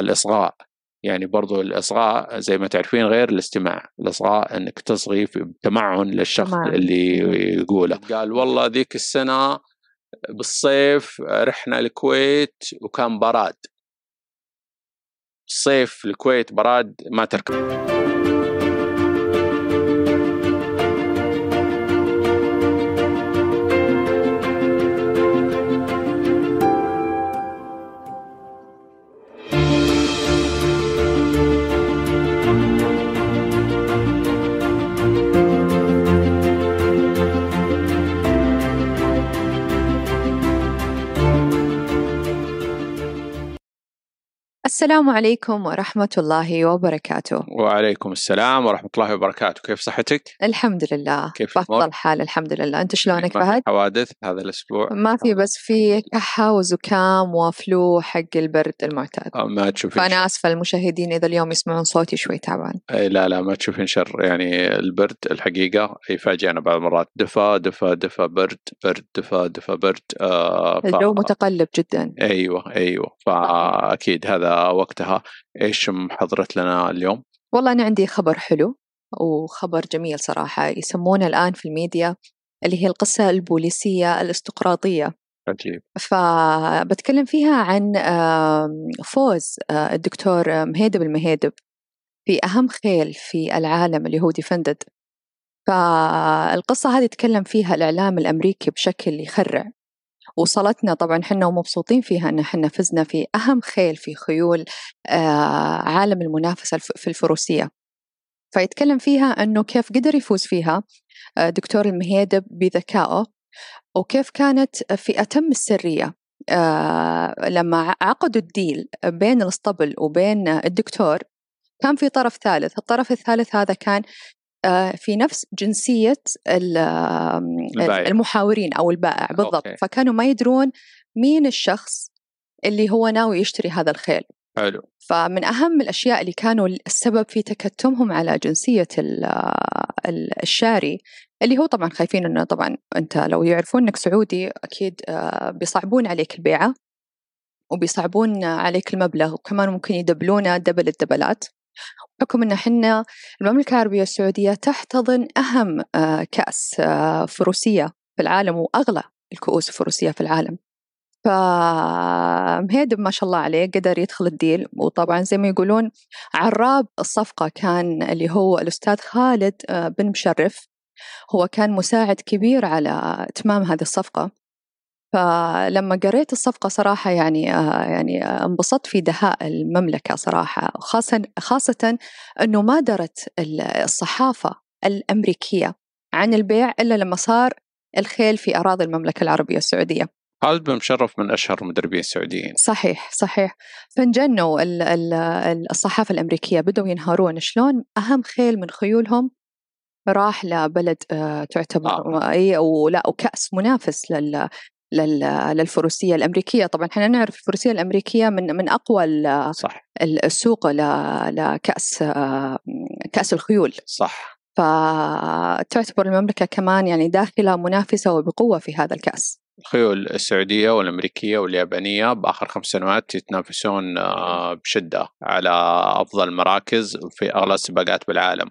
الإصغاء. يعني برضو الإصغاء زي ما تعرفين غير الاستماع. الإصغاء إنك تصغي في تمعن للشخص تمام. اللي يقوله. قال والله ذيك السنة بالصيف رحنا الكويت وكان براد. الصيف الكويت براد ما تركب. السلام عليكم ورحمة الله وبركاته. وعليكم السلام ورحمة الله وبركاته. كيف صحتك؟ الحمد لله. كيف؟ بأفضل حال الحمد لله. أنت شلونك فهد؟ حوادث هذا الأسبوع؟ ما في بس في كحة وزكام وفلو حق البرد المعتاد. ما تشوفين فأنا آسفة المشاهدين إذا اليوم يسمعون صوتي شوي تعبان. لا لا ما تشوفين شر. يعني البرد الحقيقة يفاجئنا بعض المرات. دفا دفا دفا برد برد دفا دفا برد آه ف- الجو متقلب جدا. أيوه أيوه. فأكيد هذا وقتها. إيش محضرت لنا اليوم؟ والله أنا عندي خبر حلو وخبر جميل صراحة يسمونه الآن في الميديا اللي هي القصة البوليسية الأرستقراطية. عجيب فبتكلم فيها عن فوز آه، الدكتور مهيدب المهيدب في أهم خيل في العالم اللي هو Defunded فالقصة هذه تكلم فيها الإعلام الأمريكي بشكل يخرع. وصلتنا طبعا حنا ومبسوطين فيها أن حنا فزنا في أهم خيل في خيول آه، عالم المنافسة الف- في الفروسية. فيتكلم فيها أنه كيف قدر يفوز فيها آه، دكتور المهيدب بذكائه وكيف كانت في أتم السرية آه، لما عقدوا الديل بين الاسطبل وبين الدكتور كان في طرف ثالث. الطرف الثالث هذا كان في نفس جنسية. المحاورين أو البائع بالضبط okay. فكانوا ما يدرون مين الشخص اللي هو ناوي يشتري هذا الخيل حلو فمن أهم الأشياء اللي كانوا السبب في تكتمهم على جنسية ال- الشاري اللي هو طبعا خايفين أنه طبعا أنت لو يعرفون أنك سعودي أكيد آه، بيصعبون عليك البيعة وبيصعبون عليك المبلغ وكمان ممكن يدبلونه double الدبلات بحكم أن حنا المملكة العربية السعودية تحتضن أهم آه، كأس آه، فروسية في العالم وأغلى الكؤوس الفروسية في العالم. فمهيدب ما شاء الله عليه قدر يدخل الديل. وطبعا زي ما يقولون عراب الصفقة كان اللي هو الأستاذ خالد آه، بن مشرف. هو كان مساعد كبير على إتمام هذه الصفقة. فلما قريت الصفقة صراحة يعني آه، يعني آه، انبسطت في دهاء المملكة صراحة خاصة خاصة أنه ما درت ال- الصحافة الأمريكية عن البيع إلا لما صار الخيل في أراضي المملكة العربية السعودية. خالد بن مشرف من أشهر المدربين السعوديين. صحيح صحيح. فانجنوا ال- ال- ال- الصحافة الأمريكية بدأوا ينهارون شلون؟ أهم خيل من خيولهم راح لبلد آه، تعتبر آه. إي ولا وكأس منافس لل لل- للفروسية الأمريكية. طبعا إحنا نعرف الفروسية الأمريكية من من أقوى ال- صح. ال- السوق ل- لكأس آه، كأس الخيول. صح. فتعتبر المملكة كمان يعني داخلة منافسة وبقوة في هذا الكأس. الخيول السعودية والأمريكية واليابانية بآخر خمس سنوات يتنافسون آه، بشدة على أفضل مراكز في أغلى السباقات بالعالم.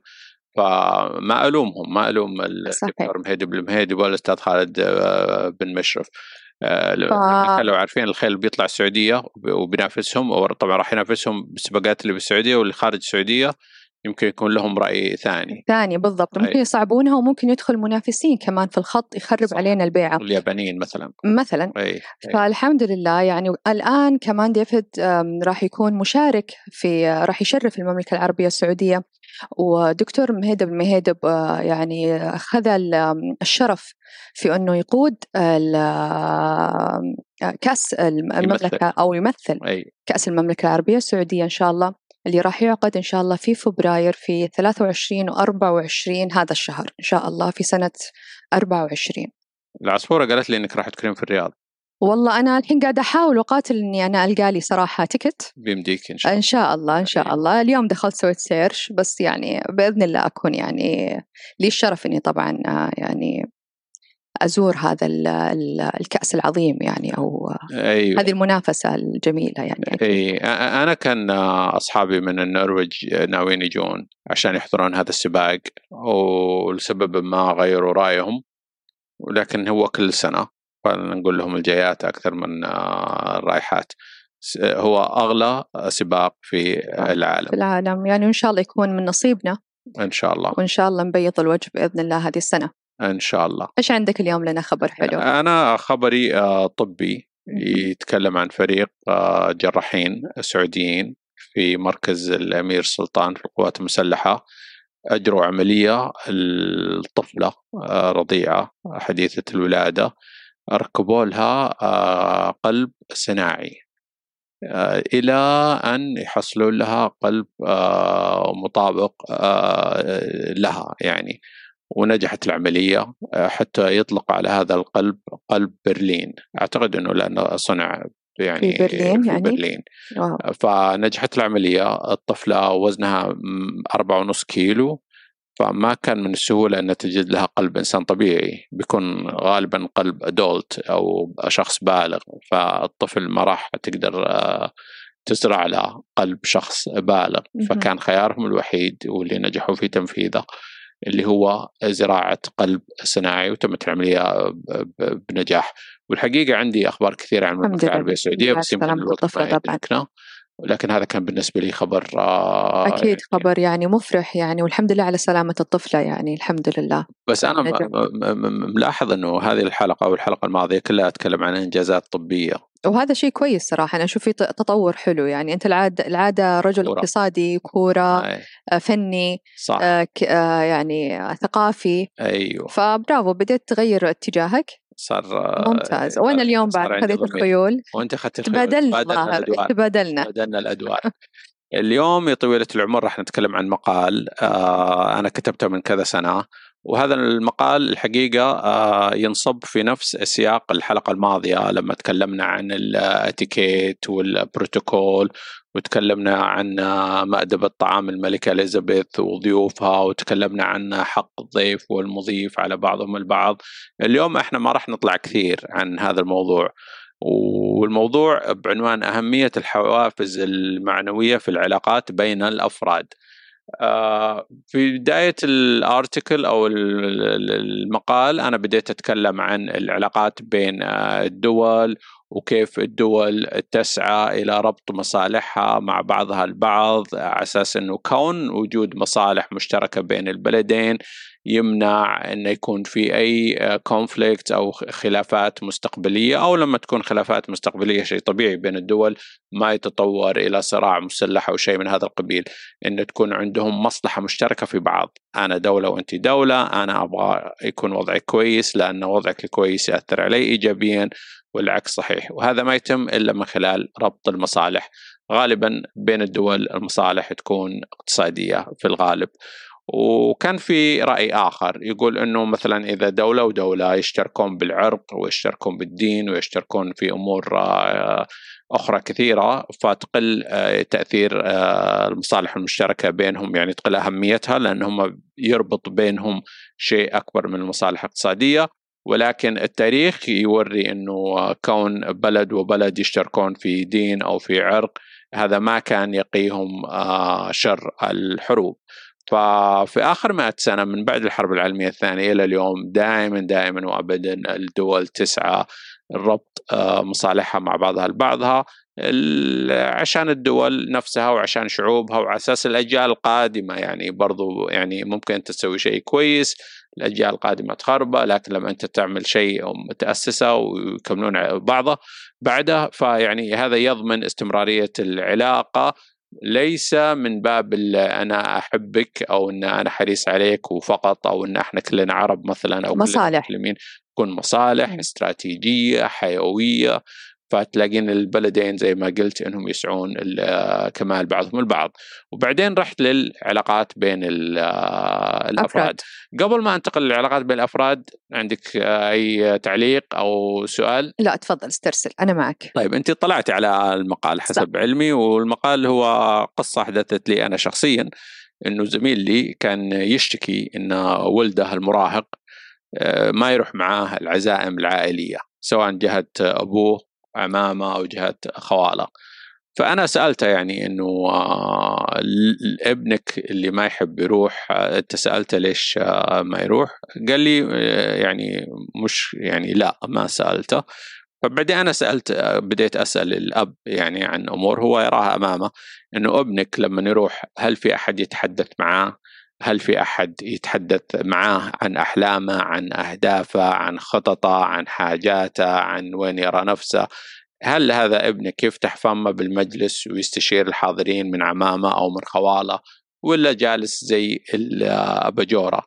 فما ألومهم ما صحيح. الدكتور مهيدي بن مهيدي ولا الأستاذ خالد آه، بن مشرف آه، ف- لو عارفين الخيل بيطلع السعودية وب- وبينافسهم وطبعا راح ينافسهم بالسباقات اللي بالسعودية واللي خارج السعودية يمكن يكون لهم رأي ثاني. ثاني بالضبط. ممكن. يصعبونها وممكن يدخل منافسين كمان في الخط يخرب صح. علينا البيعة اليابانيين مثلا. مثلا. أي أي. فالحمد لله يعني الآن كمان ديفيد راح يكون مشارك في راح يشرف المملكة العربية السعودية. ودكتور مهيدب المهيدب آه، يعني أخذ الشرف في أنه يقود كأس الم- المملكة أو يمثل أي. كأس المملكة العربية السعودية إن شاء الله. اللي راح يعقد إن شاء الله في فبراير في 23 و 24 هذا الشهر إن شاء الله في سنة 24 العصفورة قالت لي إنك راح تكونين في الرياض. والله أنا الحين قاعدة أحاول وأقاتل إني أنا ألقى لي صراحة ticket بيمديك إن شاء الله. إن شاء الله إن شاء أي. الله. اليوم دخلت سويت search بس يعني بإذن الله أكون يعني لي الشرف إني طبعا آه، يعني أزور هذا الكأس العظيم يعني أو أيوة. هذه المنافسة الجميلة يعني أي أنا كان أصحابي من النرويج ناويين يجون عشان يحضرون هذا السباق ولسبب ما غيروا رأيهم ولكن هو كل سنة فنقول لهم الجايات أكثر من الرايحات. هو أغلى سباق في العالم. في العالم. يعني وان شاء الله يكون من نصيبنا. إن شاء الله. وإن شاء الله نبيض الوجه بإذن الله هذه السنة. إن شاء الله. إيش عندك اليوم لنا خبر حلو؟ أنا خبري آه، طبي يتكلم عن فريق آه، جراحين سعوديين في مركز الأمير سلطان في القوات المسلحة. أجروا عملية الطفلة آه، رضيعة حديثة الولادة. ركبوا لها قلب صناعي إلى أن يحصلون لها قلب مطابق لها يعني. ونجحت العملية آه، حتى يطلق على هذا القلب قلب برلين. أعتقد أنه لأنه صنع يعني في برلين في يعني؟ برلين. واو. فنجحت العملية الطفلة وزنها أربعة ونص كيلو فما كان من السهولة أن تجد لها قلب إنسان طبيعي بيكون غالبا قلب أدولت أو شخص بالغ فالطفل ما راح تقدر آه، تزرع له قلب شخص بالغ. فكان خيارهم الوحيد واللي نجحوا في تنفيذه. اللي هو زراعة قلب صناعي وتمت العملية بنجاح. والحقيقة عندي أخبار كثيرة عن المملكة العربية السعودية بس يمكن الوقت ما لكن هذا كان بالنسبة لي خبر آه، أكيد يعني. خبر يعني مفرح يعني والحمد لله على سلامة الطفلة يعني الحمد لله. بس أنا ملاحظ أنه هذه الحلقة أو الحلقة الماضية كلها أتكلم عن إنجازات طبية. وهذا شيء كويس صراحة أنا أشوف في تطور حلو يعني. أنت العادة العادة رجل كورة. اقتصادي كورة آه، فني صح. آه يعني ثقافي. أيوه. فبرافو بديت تغير اتجاهك؟ صار ممتاز. وأنا اليوم بعد؟ خذيت الخيول؟ وأنت أخذت الخيول. تبادلنا. الظاهر تبادلنا. تبادلنا الأدوار. اليوم يا طويلة العمر راح نتكلم عن مقال آه أنا كتبته من كذا سنة. وهذا المقال الحقيقة آه ينصب في نفس سياق الحلقة الماضية لما تكلمنا عن الاتيكيت والبروتوكول وتكلمنا عن مأدبة طعام الملكة إليزابيث وضيوفها وتكلمنا عن حق الضيف والمضيف على بعضهم البعض. اليوم إحنا ما راح نطلع كثير عن هذا الموضوع. والموضوع بعنوان أهمية الحوافز المعنوية في العلاقات بين الأفراد. آه، في بداية الارتكل أو المقال أنا بديت أتكلم عن العلاقات بين الدول وكيف الدول تسعى إلى ربط مصالحها مع بعضها البعض على أساس إنه كون وجود مصالح مشتركة بين البلدين. يمنع انه يكون في أي كونفليكت أو خلافات مستقبلية أو لما تكون خلافات مستقبلية شيء طبيعي بين الدول ما يتطور إلى صراع مسلح أو شيء من هذا القبيل. إن تكون عندهم مصلحة مشتركة في بعض. أنا دولة وانت دولة أنا أبغى يكون وضعك كويس لأن وضعك كويس يأثر علي ايجابيا والعكس صحيح. وهذا ما يتم إلا من خلال ربط المصالح. غالبا بين الدول المصالح تكون اقتصادية في الغالب. وكان في رأي آخر يقول إنه مثلا إذا دولة ودولة يشتركون بالعرق ويشتركون بالدين ويشتركون في أمور آه، أخرى كثيرة فتقل آه، تأثير آه، المصالح المشتركة بينهم يعني تقل أهميتها لأنهم يربط بينهم شيء أكبر من المصالح الاقتصادية. ولكن التاريخ يوري إنه كون بلد وبلد يشتركون في دين أو في عرق هذا ما كان يقيهم شر الحروب. ففي آخر مئة سنة من بعد الحرب العالمية الثانية إلى اليوم دائما دائما وابدا الدول تسعى ربط آه، مصالحها مع بعضها البعضها عشان الدول نفسها وعشان شعوبها وعلى أساس الأجيال القادمة. يعني برضو يعني ممكن تسوي شيء كويس الأجيال القادمة تخربه لكن لما أنت تعمل شيء متأسسة ويكملون بعضه بعده فيعني هذا يضمن استمرارية العلاقة ليس من باب أنا أحبك أو إن أنا حريص عليك وفقط أو إن إحنا كلنا عرب مثلا أو مصالح. كلنا مسلمين. تكون مصالح استراتيجية حيوية. فتلاقين البلدين زي ما قلت إنهم يسعون كمال بعضهم البعض وبعدين رحت للعلاقات بين الافراد أفراد. قبل ما أنتقل للعلاقات بين الأفراد عندك أي تعليق أو سؤال لا تفضل استرسل أنا معك طيب أنت طلعت على المقال حسب صح. علمي والمقال هو قصة حدثت لي أنا شخصيا إنه زميل لي كان يشتكي إن ولده المراهق آه، ما يروح معاه العزائم العائلية سواء جهة أبوه عمامة أو جهة خوالة. فأنا سألته يعني إنه آه، ابنك اللي ما يحب يروح آه، أنت سألته ليش ما يروح؟ قال لي يعني مش يعني لا ما سألته. فبعدين أنا سألت بديت أسأل الأب يعني عن أمور هو يراها امامه إنه ابنك لما يروح هل في أحد يتحدث معاه؟ هل في أحد يتحدث معاه عن أحلامه، عن أهدافه، عن خططه، عن حاجاته، عن وين يرى نفسه؟ هل هذا ابنك يفتح فمه بالمجلس ويستشير الحاضرين من عمامه أو من خواله ولا جالس زي الاباجوره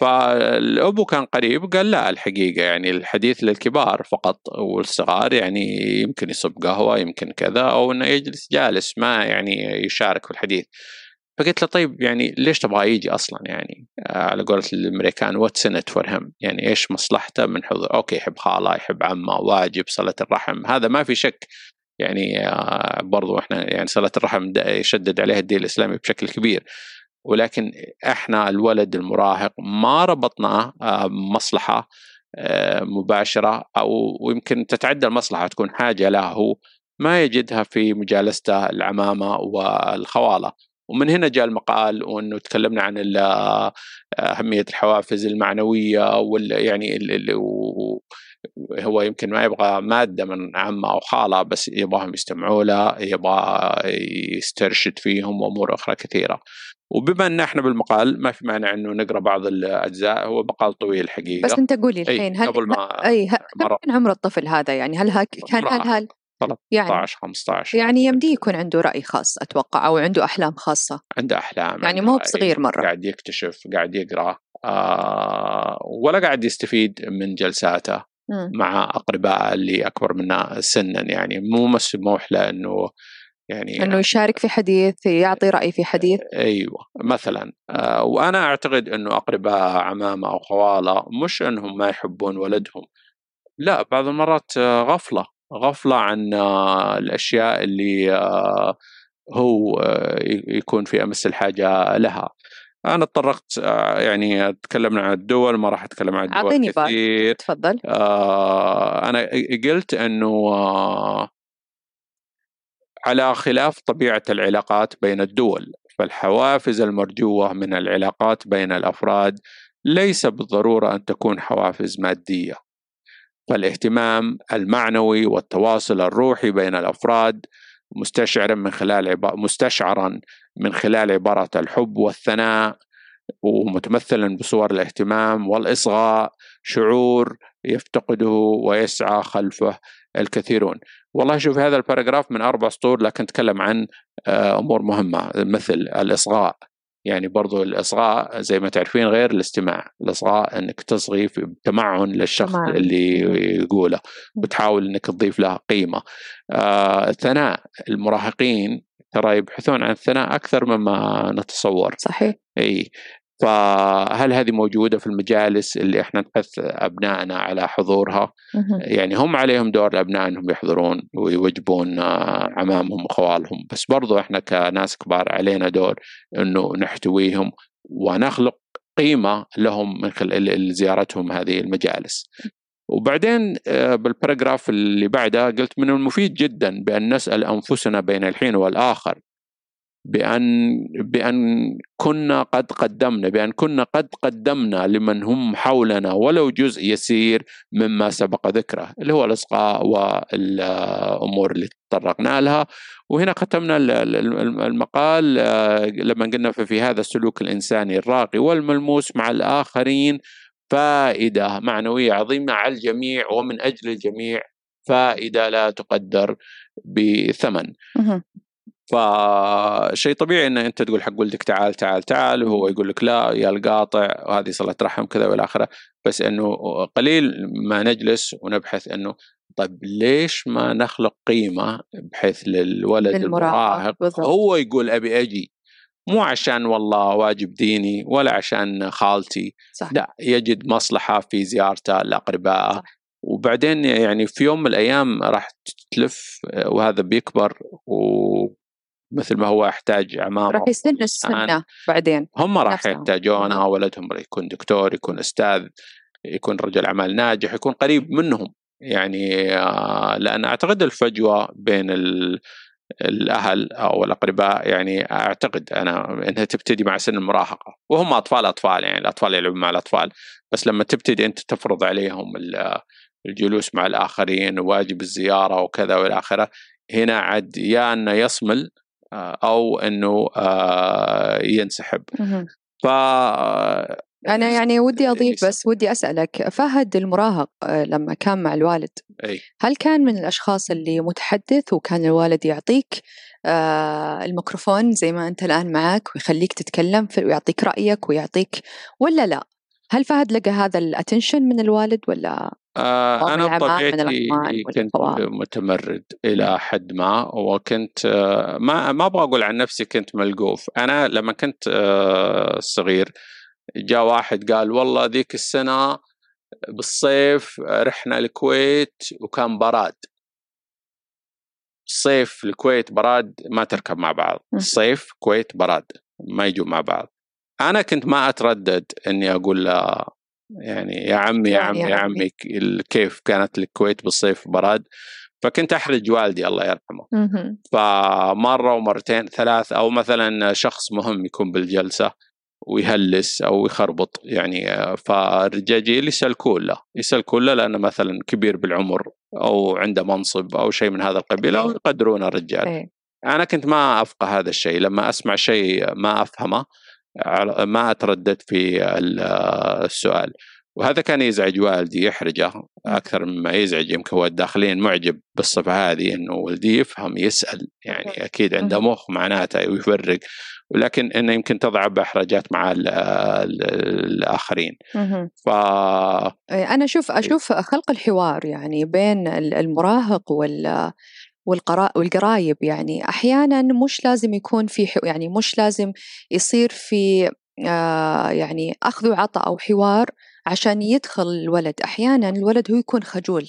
فالأبو كان قريب قال لا الحقيقة يعني الحديث للكبار فقط والصغار يعني يمكن يصب قهوة يمكن كذا أو إنه يجلس جالس ما يعني يشارك في الحديث. فقلت له طيب يعني ليش تبغى يجي أصلا يعني؟ آه، على قولة الأمريكان what's in for him يعني إيش مصلحته من حضور okay يحب خالة يحب عمه واجب صلة الرحم. هذا ما في شك يعني آه، برضو إحنا يعني صلة الرحم يشدد عليها الدين الإسلامي بشكل كبير. ولكن إحنا الولد المراهق ما ربطناه آه، مصلحه مباشرة أو ويمكن تتعدى المصلحة تكون حاجة له ما يجدها في مجالسته العمامة والخوالة. ومن هنا جاء المقال وإنه تكلمنا عن أهمية الحوافز المعنوية وال يعني هو يمكن ما يبغى مادة من عمه أو خالة بس يبغاهم يستمعوا له يبغى يسترشد فيهم وأمور أخرى كثيرة. وبما إن إحنا بالمقال ما في مانع إنه نقرأ بعض الأجزاء هو مقال طويل حقيقة. بس أنت قولي الحين هل قبل ما إي كم كان عمر الطفل هذا يعني؟ هل هل هل 13 يعني 15 يعني يمديه يكون عنده رأي خاص أتوقع أو عنده أحلام خاصة. عنده أحلام يعني مو بصغير مرة. قاعد يكتشف قاعد يقرأ آه ولا قاعد يستفيد من جلساته مع أقربائه اللي أكبر منه سنا. يعني مو مسموح له أنه يعني إنه يشارك في حديث يعطي رأي في حديث. أيوه مثلا. آه وأنا أعتقد إنه أقرباء عمامة أو خوالة مش إنهم ما يحبون ولدهم. لا بعض المرات آه غفلة. غفلة عن آه الأشياء اللي آه هو آه يكون في امس الحاجة لها. أنا تطرقت يعني تكلمنا عن الدول ما راح أتكلم عن الدول كثير. تفضل. آه أنا قلت إنه آه على خلاف طبيعة العلاقات بين الدول فالحوافز المرجوة من العلاقات بين الأفراد ليس بالضرورة أن تكون حوافز مادية. فالاهتمام المعنوي والتواصل الروحي بين الأفراد مستشعرا من خلال عبارة مستشعرا من خلال عبارة الحب والثناء ومتمثلا بصور الاهتمام والإصغاء شعور يفتقده ويسعى خلفه الكثيرون. والله شوف هذا الباراجراف من أربع سطور لكن تكلم عن آه، أمور مهمة مثل الإصغاء. يعني برضو الإصغاء زي ما تعرفين غير الاستماع. الإصغاء أنك تصغي في تمعن للشخص تمام. اللي يقوله وتحاول أنك تضيف له قيمة. آه الثناء. المراهقين ترى يبحثون عن الثناء أكثر مما نتصور. صحيح. أي. فهل هذه موجودة في المجالس اللي إحنا نحث أبنائنا على حضورها؟ يعني هم عليهم دور الأبناء أنهم يحضرون ويوجبون آه، عمامهم وخوالهم. بس برضو إحنا كناس كبار علينا دور أنه نحتويهم ونخلق قيمة لهم من خلال زيارتهم هذه المجالس. وبعدين آه، بالباراجراف اللي بعده قلت من المفيد جدا بأن نسأل أنفسنا بين الحين والآخر بأن بأن كنا قد قدمنا بأن كنا قد قدمنا لمن هم حولنا ولو جزء يسير مما سبق ذكره اللي هو الإصغاء والأمور اللي تطرقنا لها. وهنا ختمنا المقال آه، لما قلنا في هذا السلوك الإنساني الراقي والملموس مع الآخرين فائدة معنوية عظيمة على الجميع ومن أجل الجميع فائدة لا تقدر بثمن. فشيء طبيعي إن أنت تقول حق ولدك تعال تعال تعال وهو يقول لك لا يا القاطع وهذه صلة رحم كذا والى آخره. بس إنه قليل ما نجلس ونبحث إنه طيب ليش ما نخلق قيمة بحيث للولد المراهق؟ هو يقول أبي أجي مو عشان والله واجب ديني ولا عشان خالتي. صح. لا يجد مصلحة في زيارته لأقربائه. وبعدين يعني في يوم من الأيام راح تلف وهذا بيكبر و مثل ما هو يحتاج عمامه راح يستنى السنة بعدين هم راح يحتاجونها ولدهم يكون دكتور يكون أستاذ يكون رجل أعمال ناجح يكون قريب منهم. يعني آه، لأن أعتقد الفجوة بين الأهل أو الأقرباء يعني أعتقد أنا إنها تبتدي مع سن المراهقة. وهم أطفال أطفال يعني الأطفال يلعبون مع الأطفال. بس لما تبتدي أنت تفرض عليهم الجلوس مع الآخرين وواجب الزيارة وكذا والى آخره هنا عد يا أنه يصمل أو إنه آه، ينسحب ف أنا يعني ودي أضيف بس ودي أسألك فهد المراهق آه، لما كان مع الوالد أي. هل كان من الأشخاص اللي متحدث وكان الوالد يعطيك الميكروفون زي ما أنت الآن معك ويخليك تتكلم ويعطيك رأيك ويعطيك ولا لا؟ هل فهد لقى هذا الاتنشن من الوالد ولا آه أنا بطبيعتي كنت متمرد إلى حد ما وكنت آه ما ما أبغى أقول عن نفسي كنت ملقوف. أنا لما كنت آه صغير جاء واحد قال والله ذيك السنة بالصيف رحنا الكويت وكان براد. الصيف الكويت براد ما تركب مع بعض. الصيف كويت براد ما يجوا مع بعض. أنا كنت ما أتردد إني أقول له يعني يا عمي يا عمي يا عمي كيف كانت الكويت بالصيف براد؟ فكنت أحرج والدي الله يرحمه. فمرة ومرتين ثلاث أو مثلا شخص مهم يكون بالجلسة ويهلس أو يخربط يعني فالرجاجيل يسلكون له يسلكون له لأنه مثلا كبير بالعمر أو عنده منصب أو شيء من هذا القبيل أو يقدرون الرجال. إيه. أنا كنت ما أفقه هذا الشيء لما أسمع شيء ما أفهمه ما أتردد في السؤال. وهذا كان يزعج والدي يحرجه. أكثر مما يزعج يمكن هو الداخلين معجب بالصفة هذه إنه ولدي يفهم يسأل. يعني أكيد عنده مخ معناته ويفرق ولكن إنه يمكن تضع بإحراجات مع الآخرين. ف أنا أشوف أشوف خلق الحوار يعني بين المراهق وال والقرايب يعني. أحيانا مش لازم يكون في يعني مش لازم يصير في آه يعني أخذ وعطاء أو حوار عشان يدخل الولد. أحيانا الولد هو يكون خجول.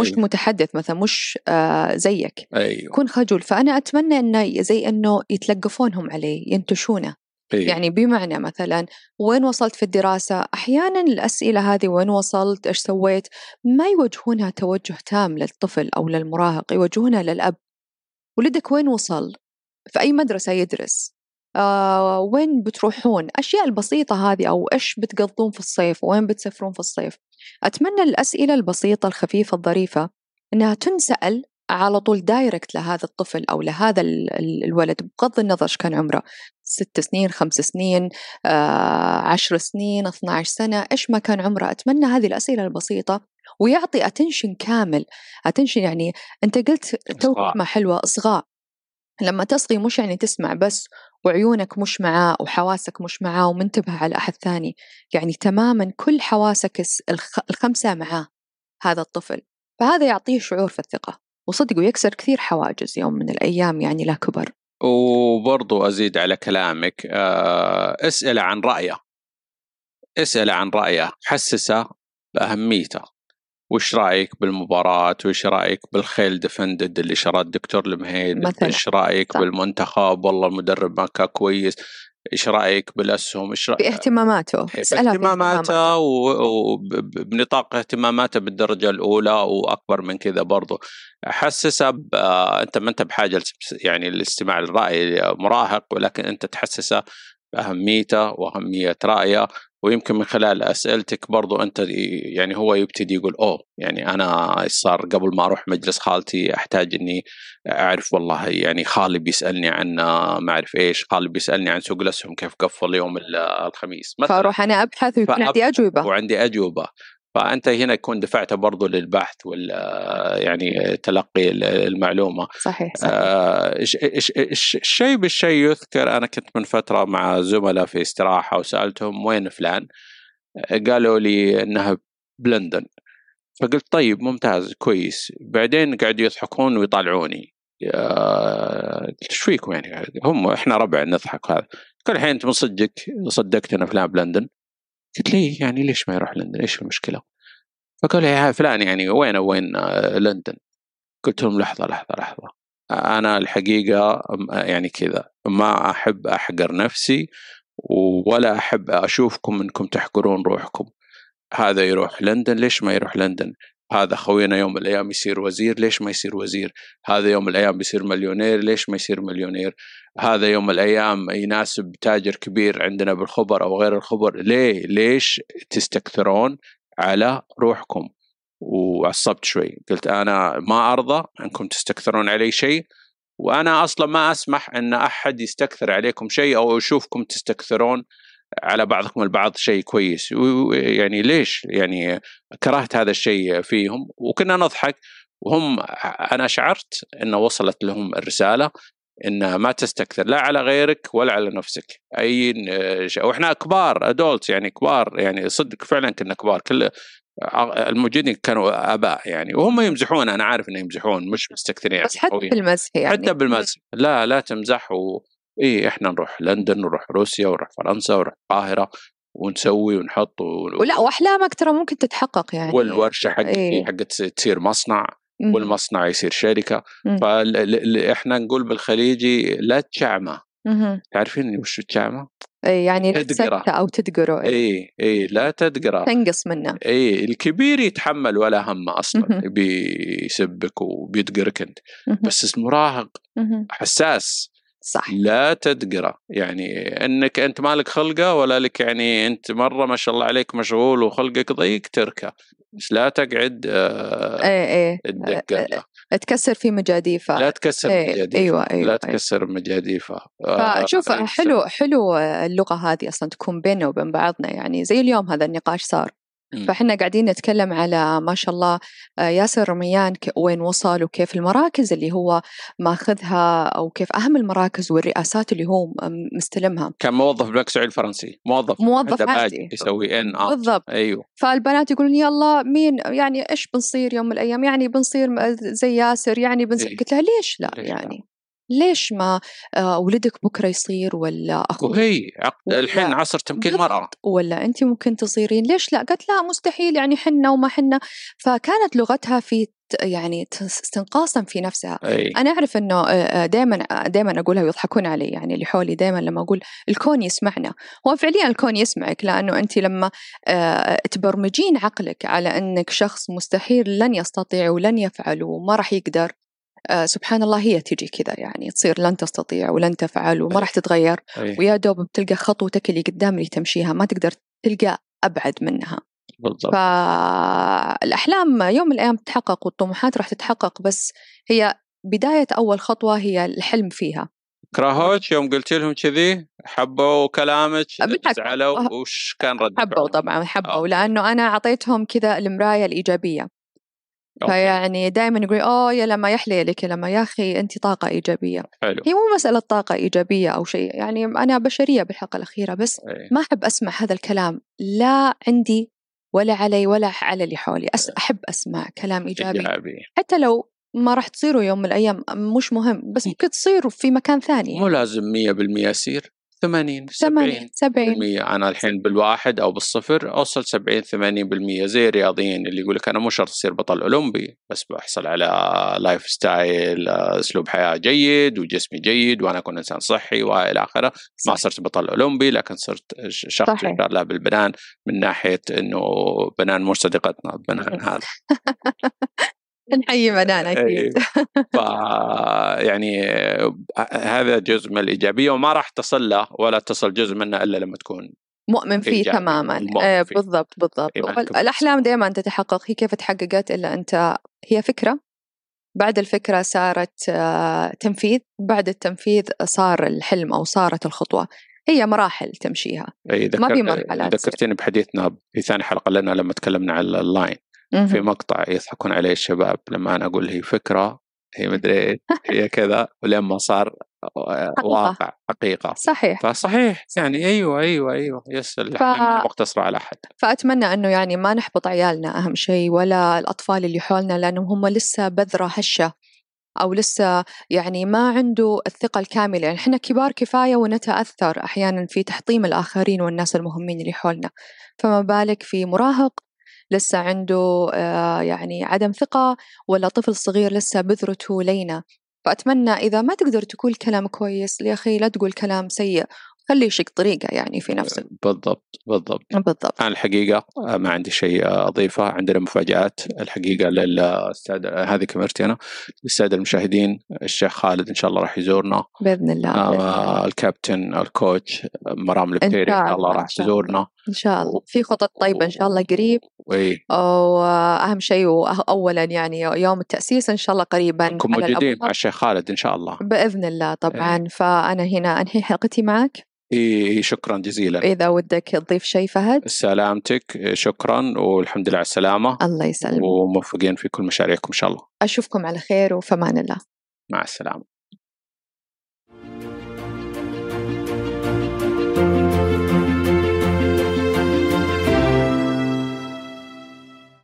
مش أيوه. متحدث مثلا مش آه زيك. أيوه. يكون خجول. فأنا أتمنى إنه زي إنه يتلقفونهم عليه ينتشونه. أيوه. يعني بمعنى مثلا وين وصلت في الدراسة؟ أحيانا الأسئلة هذه وين وصلت؟ إيش سويت؟ ما يوجهونها توجه تام للطفل أو للمراهق يوجهونها للأب. ولدك وين وصل؟ في أي مدرسة يدرس؟ آه وين بتروحون؟ أشياء البسيطة هذه أو إيش بتقضون في الصيف؟ وين بتسافرون في الصيف؟ أتمنى الأسئلة البسيطة الخفيفة الظريفة إنها تنسأل على طول direct لهذا الطفل أو لهذا الولد بغض النظر إيش كان عمره ست سنين خمس سنين آه، عشر سنين 12 سنة إيش ما كان عمره. أتمنى هذه الأسئلة البسيطة ويعطي attention كامل. attention يعني أنت قلت تو كلمة حلوة إصغاء. لما تصغي مش يعني تسمع بس وعيونك مش معاه وحواسك مش معاه ومنتبه على أحد ثاني. يعني تماما كل حواسك الخمسة معاه هذا الطفل. فهذا يعطيه شعور في الثقة. وصدق ويكسر كثير حواجز يوم من الأيام يعني لا كبر. وبرضو أزيد على كلامك آه، اسأله عن رأيه. اسأله عن رأيه حسسه بأهميته. وش رأيك بالمباراة؟ وش رأيك بالخيل ديفندد اللي شراه الدكتور المهيد إيش رأيك صح. بالمنتخب؟ والله المدرب ما كان كويس. إيش رأيك بالاسهم إيش رايك باهتماماته. باهتماماته. وبنطاق اهتماماته بالدرجة الأولى وأكبر من كذا برضو. حسسه أنت ما أنت بحاجة يعني الاستماع للراي مراهق ولكن أنت تحسسه باهميته وأهمية رأيه ويمكن من خلال أسئلتك برضو أنت يعني هو يبتدي يقول أوه يعني أنا صار قبل ما أروح مجلس خالتي أحتاج إني أعرف والله يعني خالي بيسألني عن ما أعرف إيش خالي بيسألني عن سوق الأسهم كيف قفل يوم الخميس مثلا. فأروح أنا أبحث ويكون عندي أجوبة. وعندي أجوبة. فأنت هنا يكون دفعته برضو للبحث وال يعني تلقي المعلومة. صحيح, صحيح. آه الشيء بالشيء يذكر أنا كنت من فترة مع زملاء في استراحة وسألتهم وين فلان؟ قالوا لي إنها بلندن. فقلت طيب ممتاز كويس. بعدين قاعدوا يضحكون ويطالعوني. إيش فيكم يعني؟ هم إحنا ربع نضحك هذا. كل الحين انت من صدقك صدقت ان فلان بلندن. قلت ليه يعني ليش ما يروح لندن؟ إيش المشكلة؟ فقال لي فلان يعني وين وين آه، لندن؟ قلت لهم لحظة لحظة لحظة. أنا الحقيقة يعني كذا ما أحب أحقر نفسي ولا أحب أشوفكم إنكم تحقرون روحكم. هذا يروح لندن ليش ما يروح لندن؟ هذا خوينا يوم من الأيام يصير وزير ليش ما يصير وزير؟ هذا يوم من الأيام بيصير مليونير ليش ما يصير مليونير؟ هذا يوم من الأيام يناسب تاجر كبير عندنا بالخبر أو غير الخبر. ليه؟ ليش تستكثرون على روحكم؟ وعصبت شوي قلت أنا ما أرضى أنكم تستكثرون علي شيء وأنا أصلا ما أسمح إن أحد يستكثر عليكم شيء أو يشوفكم تستكثرون على بعضكم البعض شيء كويس. يعني ليش؟ يعني كرهت هذا الشيء فيهم. وكنا نضحك. وهم أنا شعرت إنه وصلت لهم الرسالة إن ما تستكثر لا على غيرك ولا على نفسك. أي شيء وإحنا كبار ادولت يعني كبار يعني صدق فعلا كنا كبار. كل الموجودين كانوا آباء يعني. وهم يمزحون أنا عارف انهم يمزحون مش مستكثرين بس حتى بالمزح يعني. حتى بالمزح. لا لا تمزح. و... اي إحنا نروح لندن نروح روسيا ونروح فرنسا ونروح القاهرة ونسوي ونحط و... ولا وأحلامك ترى ممكن تتحقق يعني. والورشة حقتي إيه؟ حقت تصير مصنع والمصنع يصير شركة. فاحنا نقول بالخليجي لا تشعمة. تعرفين وش التشعمة؟ اي يعني تدقرة. أو تدقرة. اي اي لا تدقرة. تنقص منه اي الكبير يتحمل ولا هم أصلا. بيسبك وبيدقرك أنت. بس المراهق حساس. صح. لا تدقره. يعني إنك أنت مالك خلقة ولا لك يعني أنت مرة ما شاء الله عليك مشغول وخلقك ضيق تركه. بس لا تقعد آه إيه إيه. تكسر في مجاديفه. لا تكسر إيه مجاديفه. أيوه أيوه لا أيوة. تكسر مجاديفه. فشوف آه حلو حلو اللغة هذه أصلا تكون بيننا وبين بعضنا. يعني زي اليوم هذا النقاش صار. فإحنا قاعدين نتكلم على ما شاء الله آه، ياسر رميان وين وصل وكيف المراكز اللي هو ماخذها أو كيف أهم المراكز والرئاسات اللي هو مستلمها. كان موظف بالبنك السعودي الفرنسي. موظف. موظف عادي. يسوي ان. بالضبط. أيوه. فالبنات يقولون يلا مين يعني إيش بنصير يوم من الأيام؟ يعني بنصير زي ياسر يعني بنصير. إيه؟ قلت لها ليش لا؟ ليش يعني. ليش ما آه، ولدك بكرة يصير ولا أخوك؟ وهي الحين عصر تمكين مرأة. ولا انت ممكن تصيرين ليش لا؟ قالت لا مستحيل يعني حنا وما حنا. فكانت لغتها في يعني استنقاصا في نفسها. أي. أنا أعرف إنه دائما دائما أقولها ويضحكون علي يعني اللي حولي دائما لما أقول الكون يسمعنا. هو فعليا الكون يسمعك لأنه انت لما تبرمجين عقلك على إنك شخص مستحيل لن يستطيع ولن يفعل وما راح يقدر. آه سبحان الله هي تجي كذا يعني تصير لن تستطيع ولن تفعل وما راح تتغير. ويا دوب بتلقى خطوتك اللي قدام اللي تمشيها ما تقدر تلقى أبعد منها. بالضبط. فالأحلام يوم من الأيام تتحقق والطموحات راح تتحقق بس هي بداية أول خطوة هي الحلم فيها. كراهوش يوم قلت لهم كذي حبوا كلامك زعلوا وش كان رد حبوا طبعا حبوا لأنه أنا أعطيتهم كذا المراية الإيجابية. فيعني دائما يقول أوه يا لما يحلي لك لما يا أخي انت طاقة إيجابية. حلو. هي مو مساله طاقة إيجابية أو شيء يعني أنا بشرية بالحلقة الأخيرة بس أي. ما أحب أسمع هذا الكلام. لا عندي ولا علي ولا على اللي حولي. أس أحب أسمع كلام إيجابي, إيجابي. حتى لو ما راح تصيروا يوم من الأيام مش مهم بس ممكن تصيروا في مكان ثاني مو لازم 100% يصير. 80 70 70 أنا الحين بالواحد أو بالصفر أوصل 70 80% زي الرياضيين اللي يقول لك أنا مو شرط أصير بطل أولمبي بس بحصل على lifestyle أسلوب حياة جيد وجسمي جيد وأنا أكون إنسان صحي وإلى آخره. ما صرت بطل أولمبي لكن صرت شخص شاء الله بالبنان من ناحية إنه بنان مو صديقتنا بنان هذا. نحيي منان أكيد. ف يعني هذا جزء من الإيجابية وما راح تصل له ولا تصل جزء منه إلا لما تكون مؤمن فيه إيجابي. تماما. مؤمن آه فيه. بالضبط بالضبط. الأحلام دائما تتحقق. هي كيف تحققت؟ إلا أنت هي فكرة. بعد الفكرة صارت آه تنفيذ. بعد التنفيذ صار الحلم أو صارت الخطوة. هي مراحل تمشيها. أي ما في مرحلات. ذكرتني بحديثنا في ثاني حلقة لنا لما تكلمنا عن The Line. في مقطع يضحكون عليه الشباب لما أنا أقول هي فكرة هي مدري هي كذا ولما صار واقع حقيقة. صحيح. فصحيح يعني أيوه أيوه أيوه. yes ف... مقتصره على أحد. فأتمنى أنه يعني ما نحبط عيالنا أهم شيء ولا الأطفال اللي حولنا لأنهم هم لسه بذرة هشة أو لسه يعني ما عنده الثقة الكاملة. يعني إحنا كبار كفاية ونتأثر أحيانا في تحطيم الآخرين والناس المهمين اللي حولنا. فما بالك في مراهق لسه عنده آه، يعني عدم ثقة ولا طفل صغير لسه بذرته لينة؟ فأتمنى إذا ما تقدر تقول كلام كويس يا أخي لا تقول كلام سيء. خليه يشق طريقه يعني في نفسه. بالضبط بالضبط. بالضبط. أنا الحقيقة ما عندي شيء أضيفه. عندنا مفاجآت. الحقيقة للساده هذه كاميرتي أنا للسادة المشاهدين. الشيخ خالد إن شاء الله راح يزورنا. بإذن الله, بإذن الله. آه الكابتن الكوتش مرام البتيري إن شاء الله راح تزورنا. إن شاء الله. في خطط طيبة إن شاء الله قريب. وي وأهم شيء اولا يعني يوم التأسيس إن شاء الله قريبا نكون موجودين مع الشيخ خالد إن شاء الله. بإذن الله طبعا. إيه. فأنا هنا أنهي حلقتي معك. إيه شكرا جزيلا. إذا ودك تضيف شيء فهد؟ سلامتك. شكرا والحمد لله على السلامة. الله يسلمك. وموفقين في كل مشاريعكم إن شاء الله. أشوفكم على خير وفمان الله. مع السلامة.